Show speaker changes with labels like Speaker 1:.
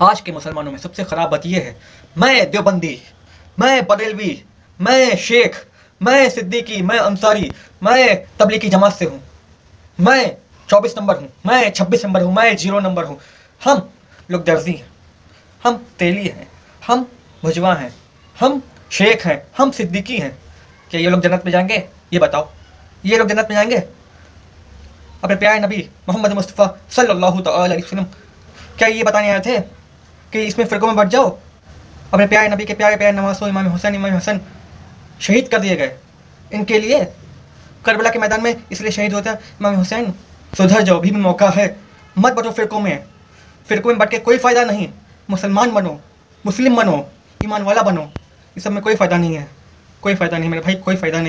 Speaker 1: आज के मुसलमानों में सबसे ख़राब बात यह है, मैं देवबंदी, मैं बरेलवी मैं शेख, मैं सिद्दीकी, मैं अंसारी, मैं तबलीगी जमात से हूँ। मैं चौबीस नंबर हूँ, मैं छब्बीस नंबर हूँ, मैं ज़ीरो नंबर हूँ। हम लोग दर्जी हैं, हम तेली हैं, हम भुजवा हैं, हम शेख हैं, हम सिद्दीकी हैं। क्या ये लोग जन्नत में जाएँगे? ये बताओ। ये लोग जन्नत में जाएँगे? अपने प्यारे नबी मोहम्मद मुस्तफ़ा सल्लल्लाहु अलैहि वसल्लम, क्या ये बताने आए थे? कि इसमें फ़िरक़ों में बढ़ जाओ। अपने प्यारे नबी के प्यारे प्यारे नवासो इमाम हुसैन इमाम हसन शहीद कर दिए गए। इनके लिए करबला के मैदान में इसलिए शहीद होता है इमाम हुसैन सुधर जाओ भी, मौका है। मत बटो फ़िरक़ों में। फ़िरक़ों में बढ़ के कोई फ़ायदा नहीं। मुसलमान बनो मुस्लिम बनो ईमान वाला बनो। इस सब में कोई फ़ायदा नहीं है। कोई फ़ायदा नहीं मेरे भाई कोई फ़ायदा नहीं।